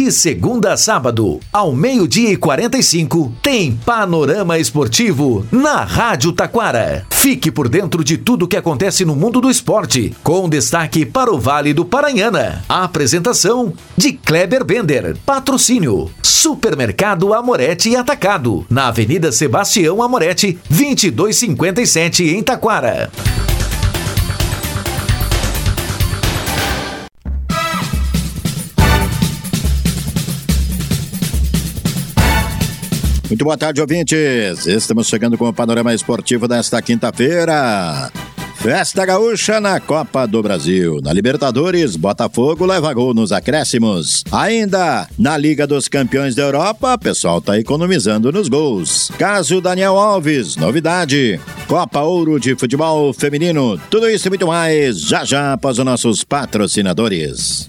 De segunda a sábado, ao meio-dia e 45, tem Panorama Esportivo na Rádio Taquara. Fique por dentro de tudo que acontece no mundo do esporte, com destaque para o Vale do Paranhana. A apresentação de Kleber Bender. Patrocínio: Supermercado Amorete e Atacado, na Avenida Sebastião Amorete, 2257 em Taquara. Muito boa tarde, ouvintes. Estamos chegando com o panorama esportivo desta quinta-feira. Festa Gaúcha na Copa do Brasil. Na Libertadores, Botafogo leva gol nos acréscimos. Ainda na Liga dos Campeões da Europa, pessoal tá economizando nos gols. Caso Daniel Alves, novidade. Copa Ouro de Futebol Feminino. Tudo isso e muito mais já já após os nossos patrocinadores.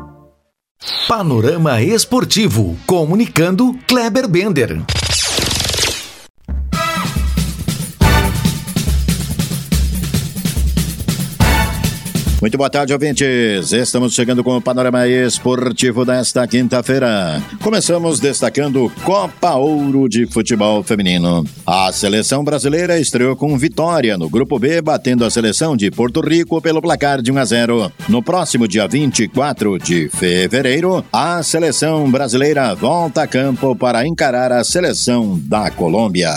Panorama Esportivo, comunicando Kleber Bender. Muito boa tarde, ouvintes. Estamos chegando com o panorama esportivo desta quinta-feira. Começamos destacando Copa Ouro de Futebol Feminino. A seleção brasileira estreou com vitória no Grupo B, batendo a seleção de Porto Rico pelo placar de 1 a 0. No próximo dia 24 de fevereiro, a seleção brasileira volta a campo para encarar a seleção da Colômbia.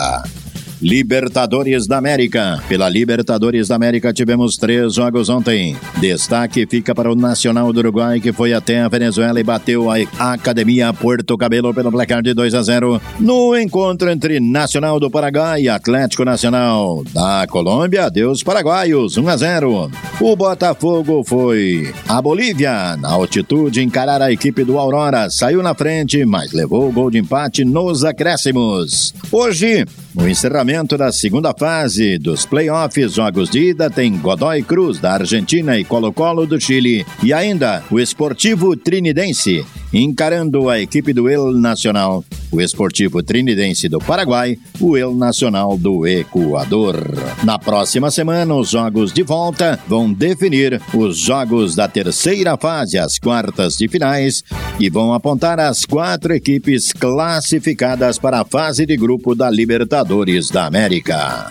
Libertadores da América. Pela Libertadores da América tivemos três jogos ontem. Destaque fica para o Nacional do Uruguai, que foi até a Venezuela e bateu a Academia Porto Cabelo pelo placar de 2 a 0. No encontro entre Nacional do Paraguai e Atlético Nacional da Colômbia, Deus paraguaios, 1 a 0. O Botafogo foi a Bolívia, na altitude, encarar a equipe do Aurora. Saiu na frente, mas levou o gol de empate nos acréscimos. Hoje, no encerramento da segunda fase dos playoffs, jogos de ida, tem Godoy Cruz da Argentina e Colo-Colo do Chile. E ainda o Esportivo Trinidense encarando a equipe do El Nacional, o Esportivo Trinidense do Paraguai, o El Nacional do Equador. Na próxima semana, os jogos de volta vão definir os jogos da terceira fase, as quartas de finais, e vão apontar as quatro equipes classificadas para a fase de grupo da Libertadores da América.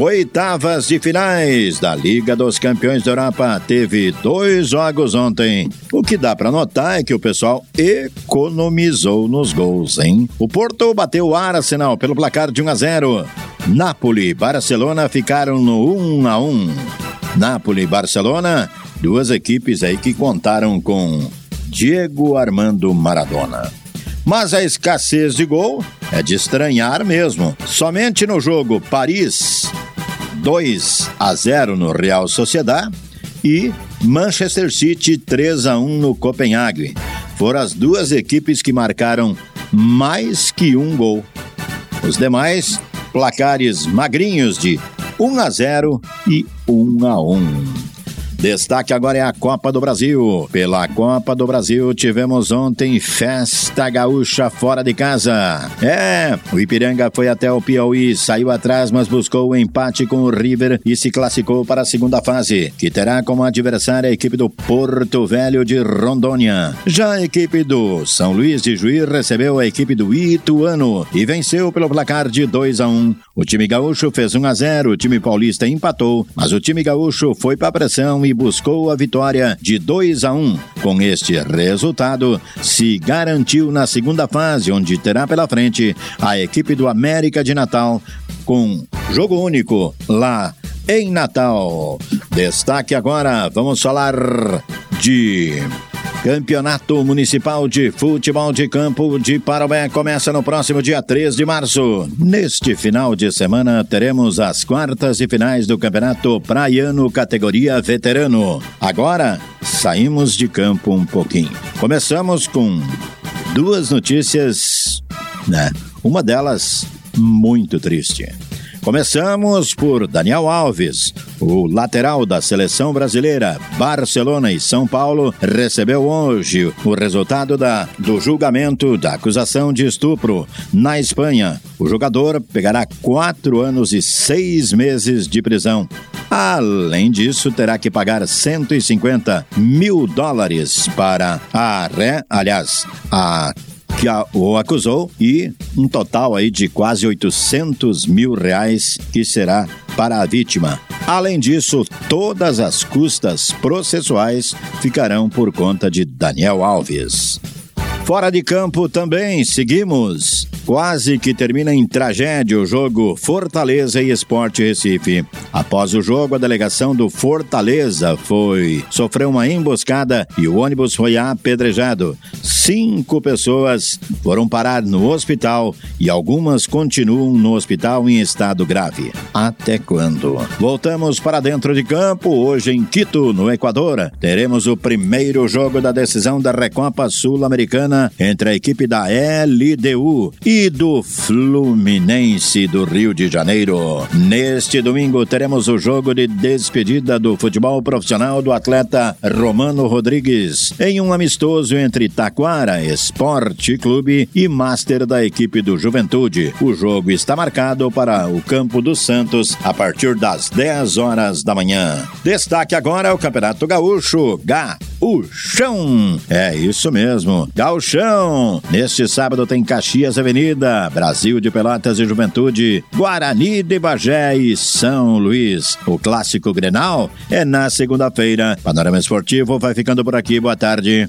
Oitavas de finais da Liga dos Campeões da Europa teve dois jogos ontem. O que dá para notar é que o pessoal economizou nos gols, hein? O Porto bateu o Arsenal pelo placar de 1 a 0. Napoli e Barcelona ficaram no 1 a 1. Napoli e Barcelona, duas equipes aí que contaram com Diego Armando Maradona. Mas a escassez de gol é de estranhar mesmo. Somente no jogo Paris 2 a 0 no Real Sociedad e Manchester City 3 a 1 no Copenhague. Foram as duas equipes que marcaram mais que um gol. Os demais placares magrinhos de 1 a 0 e 1 a 1. Destaque agora é a Copa do Brasil. Pela Copa do Brasil, tivemos ontem festa gaúcha fora de casa. É, o Ipiranga foi até o Piauí, saiu atrás, mas buscou o um empate com o River e se classificou para a segunda fase, que terá como adversária a equipe do Porto Velho de Rondônia. Já a equipe do São Luís de Juiz recebeu a equipe do Ituano e venceu pelo placar de 2 a 1. O time gaúcho fez 1 a 0, o time paulista empatou, mas o time gaúcho foi para a pressão e buscou a vitória de 2 a 1. Com este resultado, se garantiu na segunda fase, onde terá pela frente a equipe do América de Natal com jogo único lá em Natal. Destaque agora, vamos falar de Campeonato Municipal de Futebol de Campo de Parobé começa no próximo dia 3 de março. Neste final de semana teremos as quartas e finais do Campeonato Praiano categoria veterano. Agora saímos de campo um pouquinho. Começamos com duas notícias, né? Uma delas muito triste. Começamos por Daniel Alves, o lateral da seleção brasileira. Barcelona e São Paulo recebeu hoje o resultado da, do julgamento da acusação de estupro na Espanha. O jogador pegará quatro anos e seis meses de prisão. Além disso, terá que pagar 150 mil dólares para a ré, aliás, a que a, o acusou e um total aí de quase 800 mil reais que será para a vítima. Além disso, todas as custas processuais ficarão por conta de Daniel Alves. Fora de campo também seguimos. Quase que termina em tragédia o jogo Fortaleza e Esporte Recife. Após o jogo, a delegação do Fortaleza foi sofreu uma emboscada e o ônibus foi apedrejado. Cinco pessoas foram parar no hospital e algumas continuam no hospital em estado grave. Até quando? Voltamos para dentro de campo. Hoje em Quito, no Equador, teremos o primeiro jogo da decisão da Recopa Sul-Americana entre a equipe da LDU e do Fluminense do Rio de Janeiro. Neste domingo teremos o jogo de despedida do futebol profissional do atleta Romano Rodrigues em um amistoso entre Taquara Esporte Clube e Master da equipe do Juventude. O jogo está marcado para o Campo dos Santos a partir das 10 horas da manhã. Destaque agora o Campeonato Gaúcho. Gaúchão! É isso mesmo. Gaúcho Chão. Neste sábado tem Caxias Avenida, Brasil de Pelotas e Juventude, Guarani de Bagé e São Luís. O clássico Grenal é na segunda-feira. Panorama Esportivo vai ficando por aqui. Boa tarde.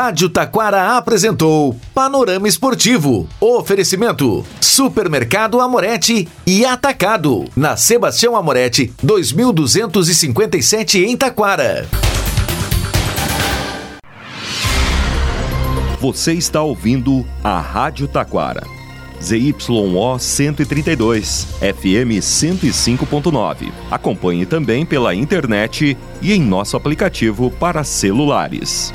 Rádio Taquara apresentou Panorama Esportivo. Oferecimento: Supermercado Amorete e Atacado. Na Sebastião Amorete, 2257 em Taquara. Você está ouvindo a Rádio Taquara. ZYO 132, FM 105.9. Acompanhe também pela internet e em nosso aplicativo para celulares.